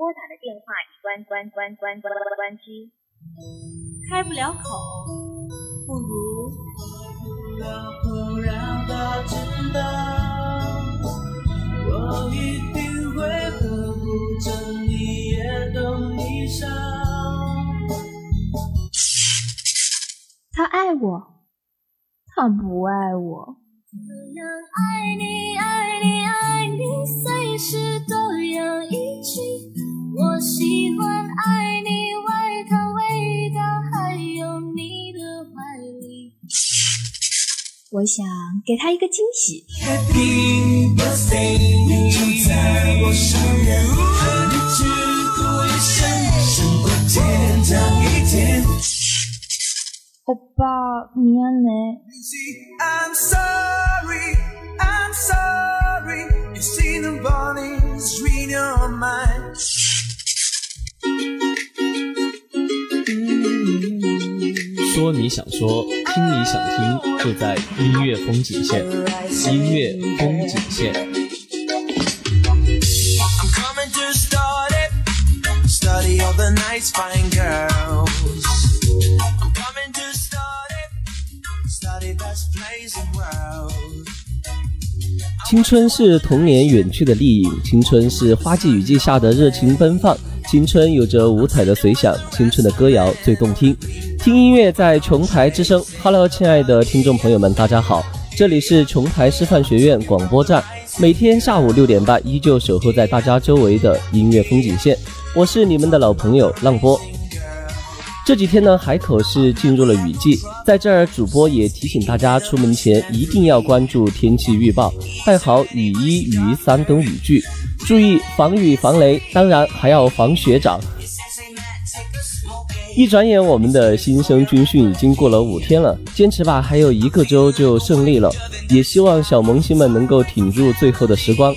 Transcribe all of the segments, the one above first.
拨打的电话已关关关关关关机，开不了口，不如不让他知道，我一定会呵护着你，也懂你伤。他爱我，他不爱我。怎样爱你，爱你，爱你，随时都要一起。我喜欢爱你外套味道，还有你的怀里。我想给他一个惊喜。 Happy birthday，你就在我身边，和你只过一生，胜过天长一天。欧巴，미안해。 你想说，听你想听，就在音乐风景线。音乐风景线。I'm coming to start it. Study all the nice fine girls. I'm coming to start it. Study best place in world. 青春是童年远去的丽影，青春是花季雨季下的热情奔放，青春有着五彩的随想，青春的歌谣最动听。听音乐在琼台之声，Hello，亲爱的听众朋友们，大家好，这里是琼台师范学院广播站，每天下午六点半依旧守候在大家周围的音乐风景线，我是你们的老朋友浪波。这几天呢，海口是进入了雨季，在这儿主播也提醒大家，出门前一定要关注天气预报，带好雨衣、雨伞等雨具，注意防雨防雷，当然还要防学长。一转眼，我们的新生军训已经过了五天了，坚持吧，还有一个周就胜利了。也希望小萌新们能够挺住最后的时光。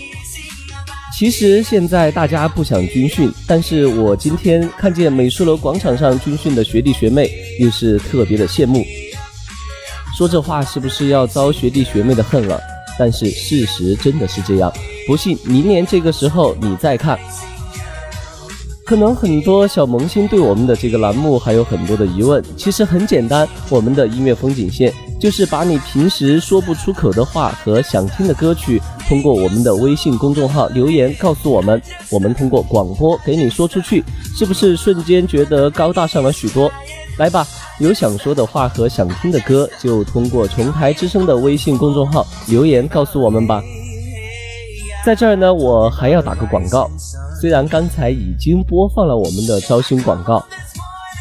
其实现在大家不想军训，但是我今天看见美术楼广场上军训的学弟学妹，又是特别的羡慕。说这话是不是要遭学弟学妹的恨了？但是事实真的是这样，不信明年这个时候你再看。可能很多小萌新对我们的这个栏目还有很多的疑问，其实很简单，我们的音乐风景线就是把你平时说不出口的话和想听的歌曲，通过我们的微信公众号留言告诉我们，我们通过广播给你说出去，是不是瞬间觉得高大上了许多？来吧，有想说的话和想听的歌，就通过琼台之声的微信公众号留言告诉我们吧。在这儿呢，我还要打个广告。虽然刚才已经播放了我们的招新广告，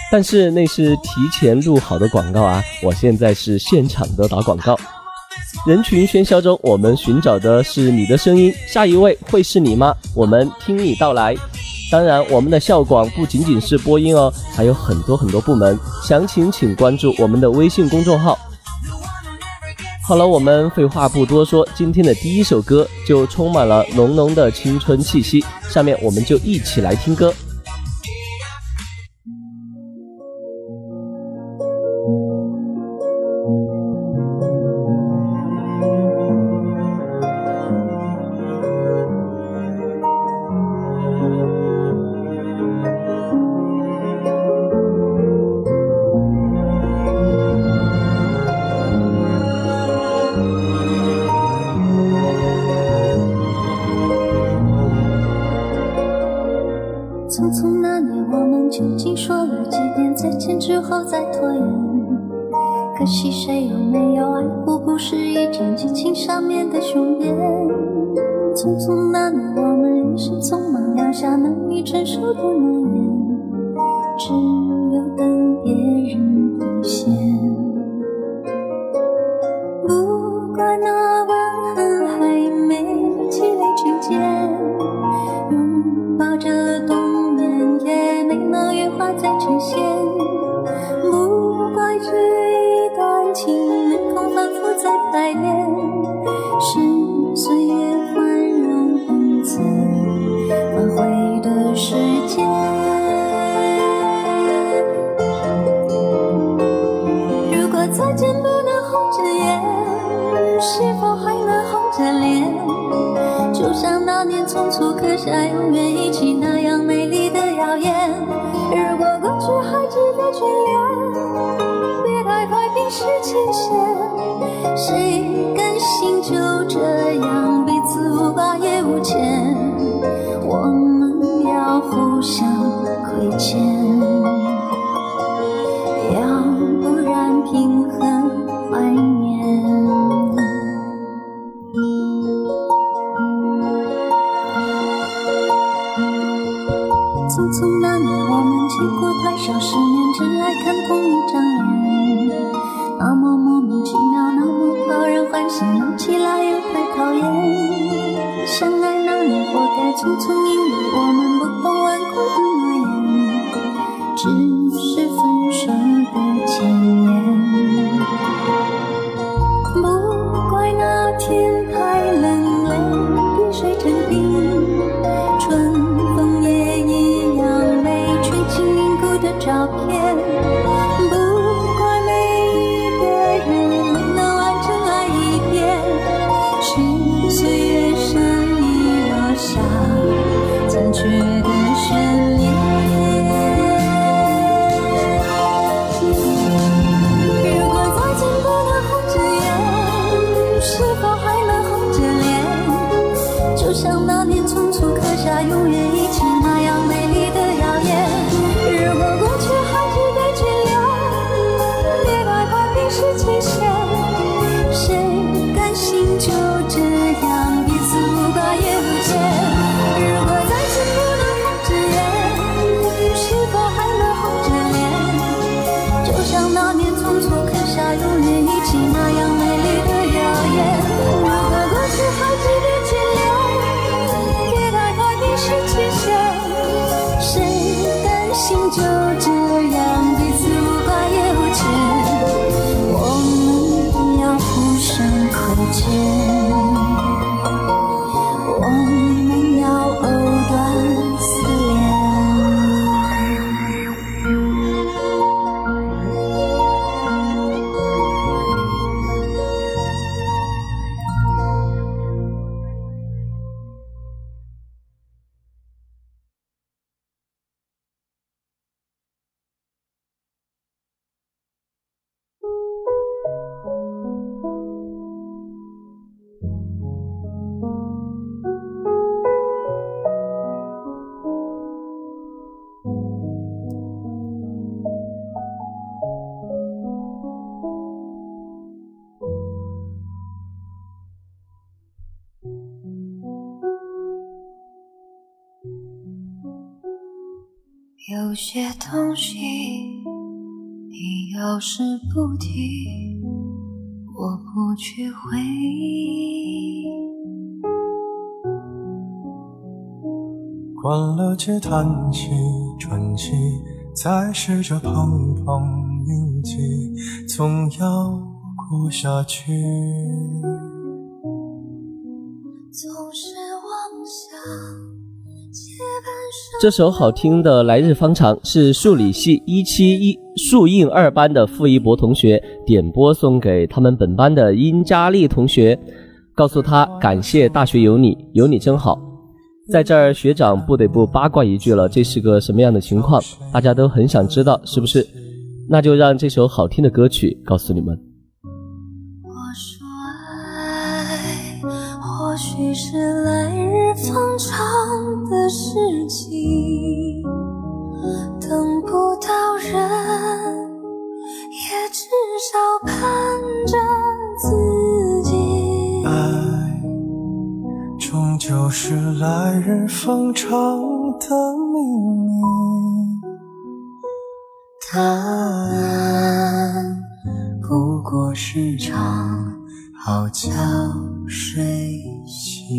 但是那是提前录好的广告啊！我现在是现场的打广告。人群喧嚣中，我们寻找的是你的声音。下一位会是你吗？我们听你到来。当然，我们的校广不仅仅是播音哦，还有很多很多部门。详情请关注我们的微信公众号。好了，我们废话不多说，今天的第一首歌就充满了浓浓的青春气息。下面我们就一起来听歌。匆匆那年，我们一时匆忙撂下难以承受的诺言，只有等别人兑现。下永远一起那样美丽的谣言。如果过去还值得眷恋，别太快冰释前嫌。谁甘心就这样彼此无挂也无牵？我们要互相亏欠。就像那年匆匆刻下永远一起有些东西，你要是不提，我不去回忆。关了机，叹气，喘气，再试着碰碰运气，总要过下去。这首好听的《来日方长》是数理系一七一数印二班的付一博同学点播送给他们本班的殷佳丽同学，告诉他感谢大学有你，有你真好。在这儿，学长不得不八卦一句了，这是个什么样的情况？大家都很想知道，是不是？那就让这首好听的歌曲告诉你们。到人，也至少盼着自己。爱，终究是来日方长的秘密。答案不过是场好觉睡醒。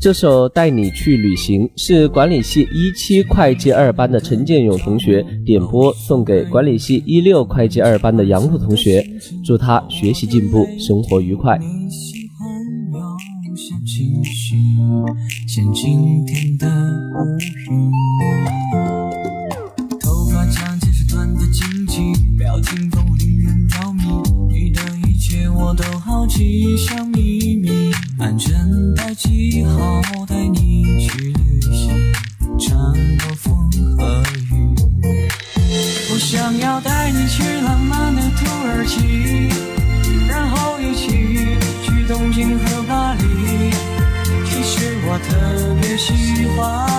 这首《带你去旅行》是管理系一七会计二班的陈建勇同学点播，送给管理系一六会计二班的杨璐同学，祝他学习进步，生活愉快。表情丰富令人着迷。我都好奇，像秘密。安全带系好，带你去旅行，穿过风和雨。我想要带你去浪漫的土耳其，然后一起去东京和巴黎。其实我特别喜欢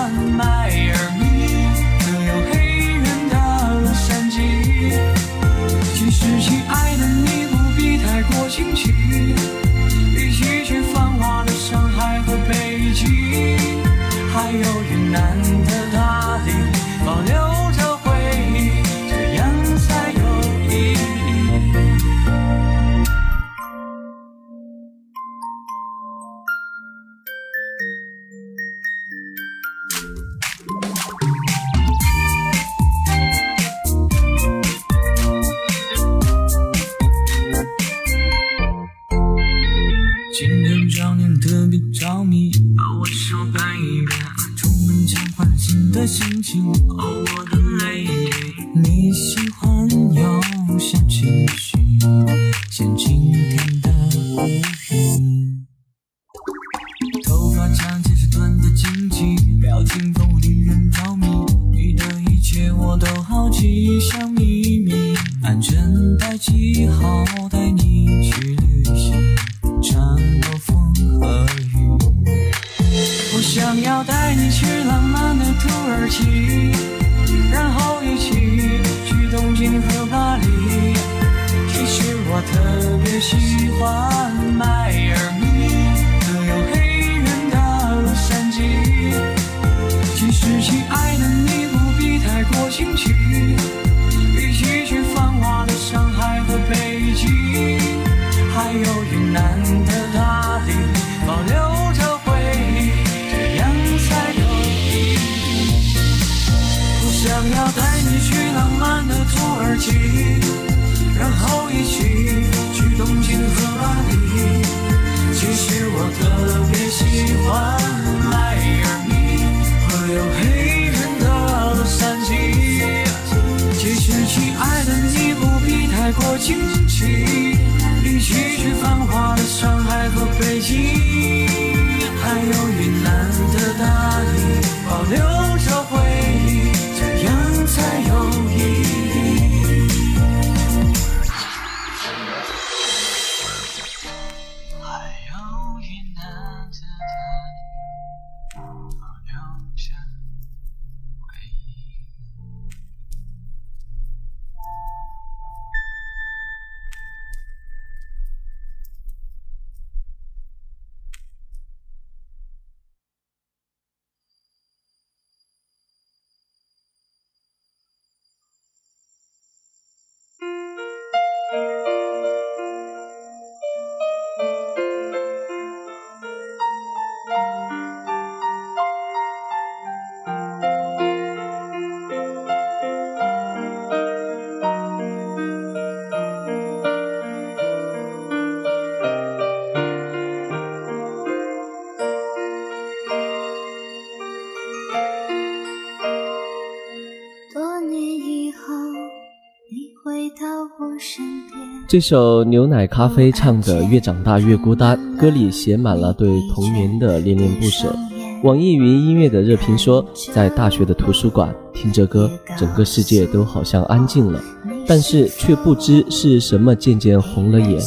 这首牛奶咖啡唱的《越长大越孤单》，歌里写满了对童年的恋恋不舍。网易云音乐的热评说，在大学的图书馆听着歌，整个世界都好像安静了，但是却不知是什么渐渐红了眼。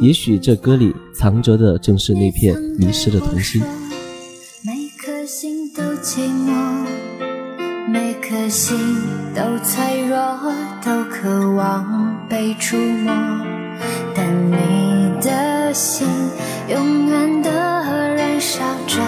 也许这歌里藏着的正是那片迷失的童心。每颗心都寂寞，每颗心都脆弱，都渴望被触摸。但你的心永远的燃烧着，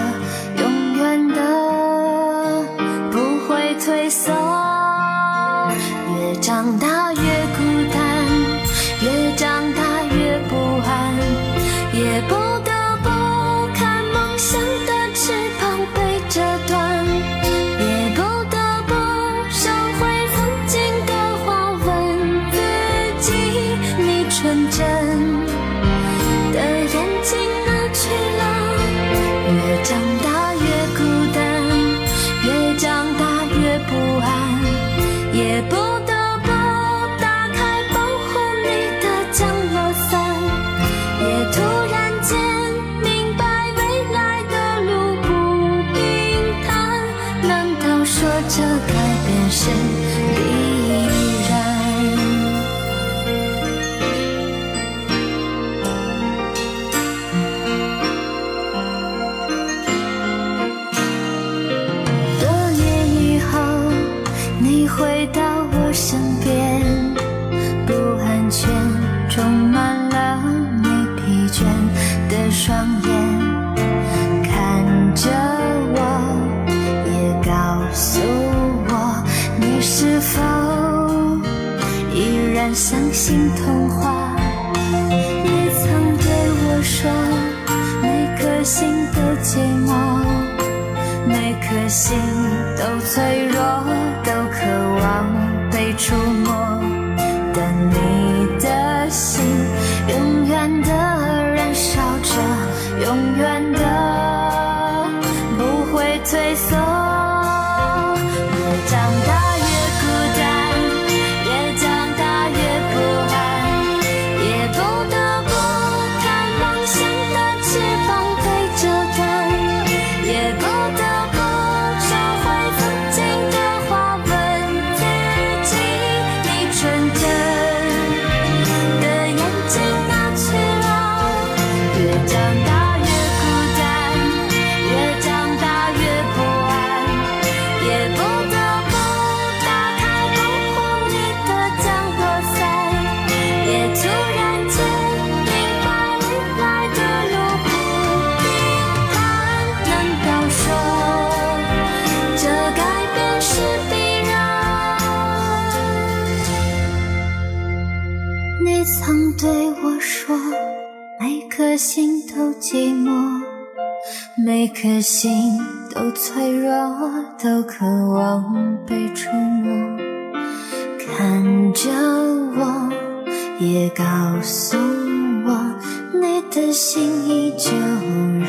改变是我的心都脆弱。寂寞，每颗心都脆弱，都渴望被触摸，看着我，也告诉我，你的心依旧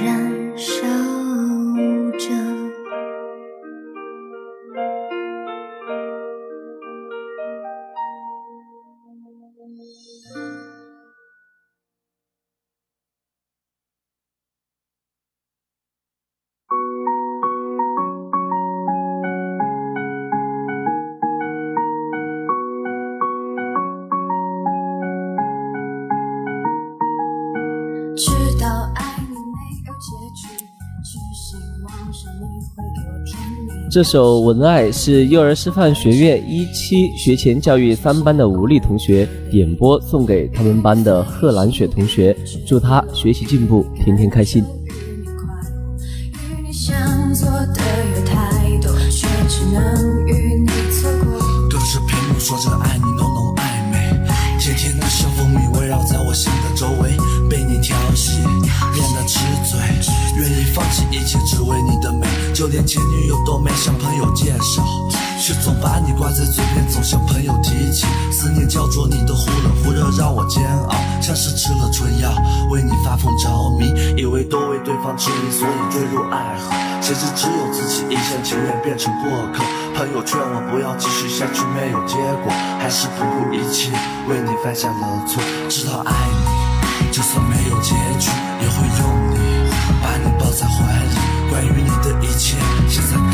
燃。这首文爱是幼儿师范学院一期学前教育三班的吴丽同学点播送给他们班的贺兰雪同学。祝她学习进步天天开心。思念叫做你的忽冷忽热，让我煎熬，像是吃了春药，为你发疯着迷，以为都为对方痴迷，所以坠入爱河。谁知只有自己一厢情愿变成过客。朋友劝我不要继续下去，没有结果，还是不顾一切为你犯下了错。知道爱你，就算没有结局，也会用你把你抱在怀里。关于你的一切，现在。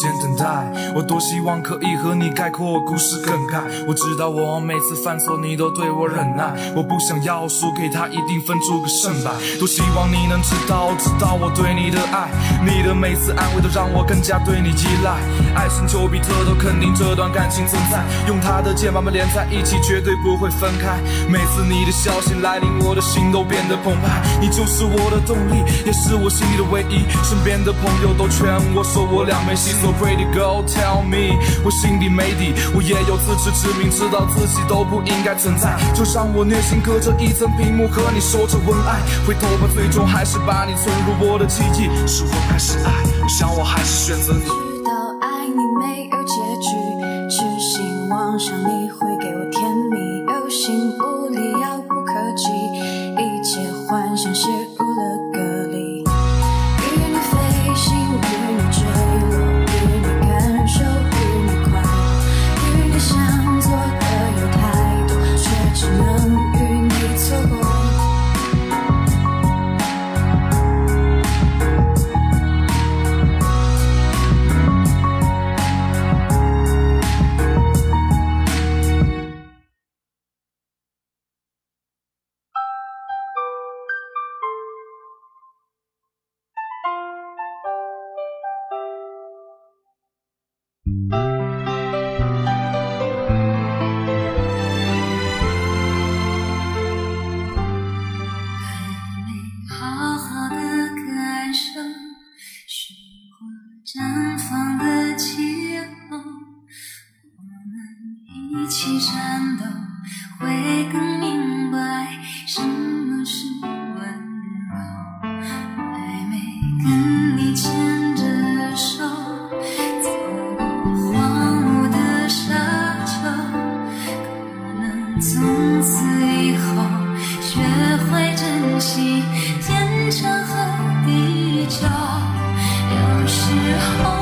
间等待。我多希望可以和你概括故事梗概。我知道我每次犯错你都对我忍耐，我不想要输给他，一定分出个胜败。多希望你能知道，知道我对你的爱，你的每次安慰都让我更加对你依赖。爱神丘比特都肯定这段感情存在，用他的剑把我们连在一起，绝对不会分开。每次你的消息来临，我的心都变得澎湃。你就是我的动力，也是我心里的唯一。身边的朋友都劝我说我俩没戏 Pretty girl tell me，我心里没底，我也有自知之明，知道自己都不应该存在。就让我虐心隔着一层屏幕和你说着文爱，回头吧，最终还是把你存入我的记忆。是我开始爱？我想我还是选择你。知道爱你没有结局，痴心妄想你会时候。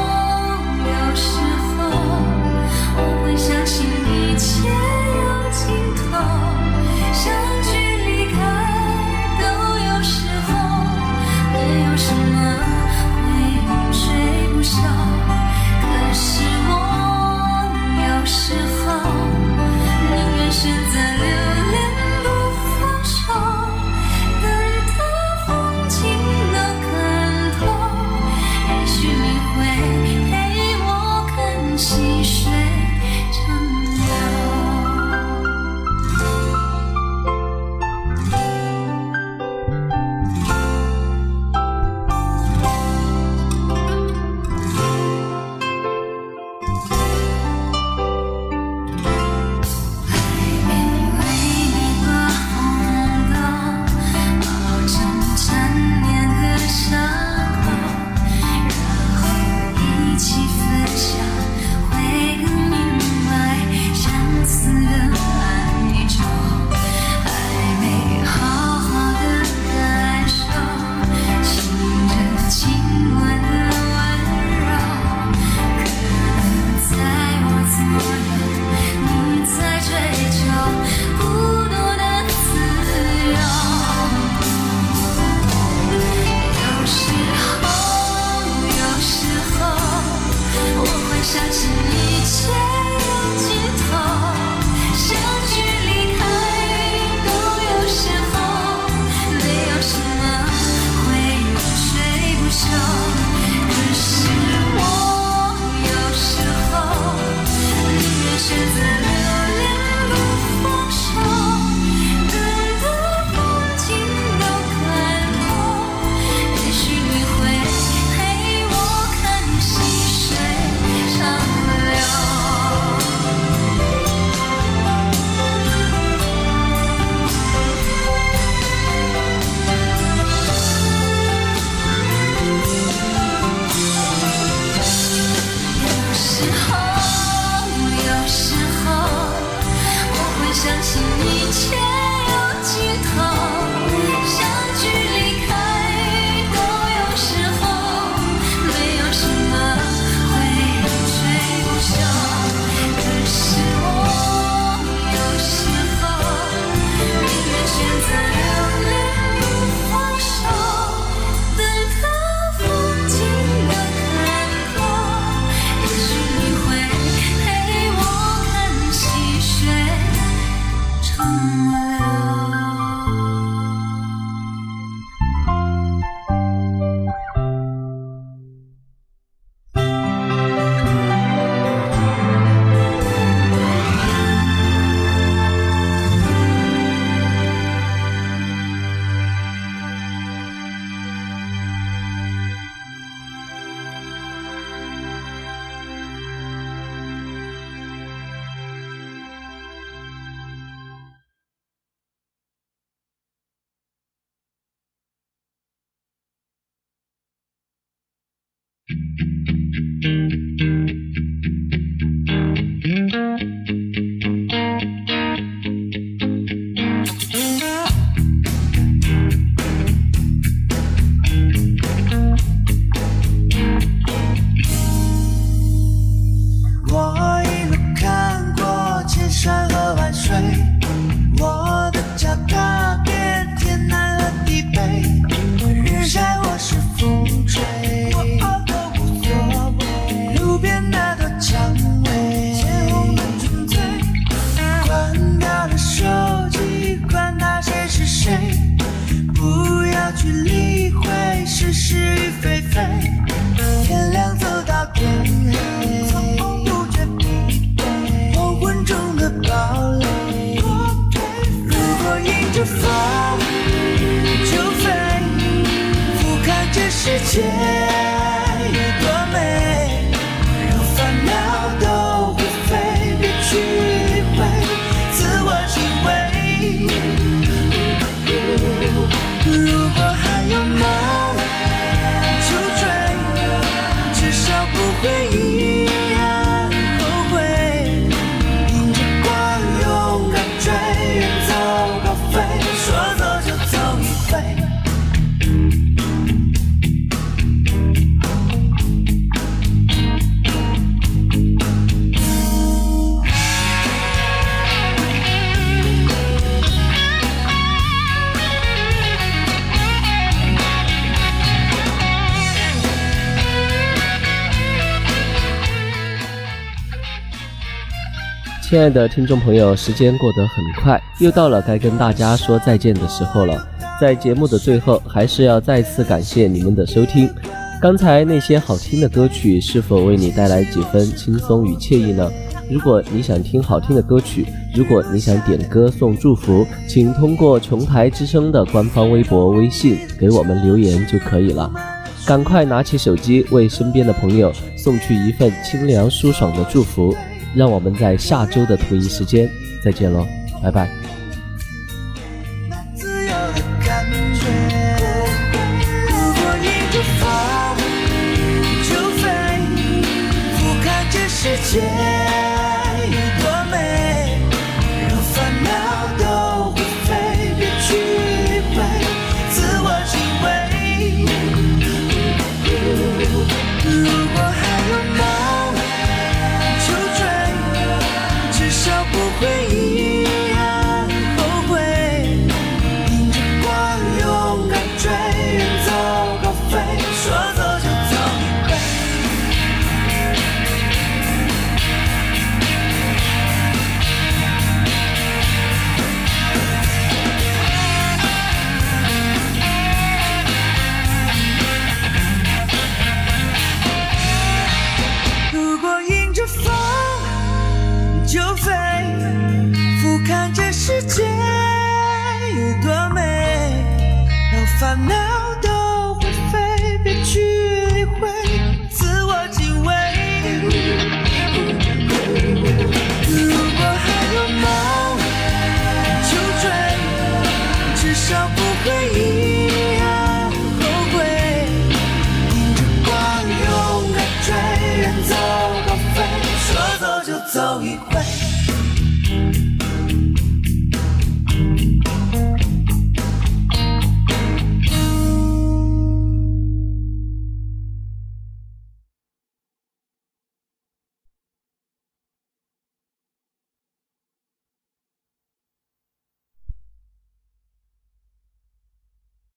世界。亲爱的听众朋友，时间过得很快，又到了该跟大家说再见的时候了。在节目的最后，还是要再次感谢你们的收听。刚才那些好听的歌曲，是否为你带来几分轻松与惬意呢？如果你想听好听的歌曲，如果你想点歌送祝福，请通过琼台之声的官方微博、微信给我们留言就可以了。赶快拿起手机，为身边的朋友送去一份清凉舒爽的祝福。让我们在下周的同一时间再见喽，拜拜。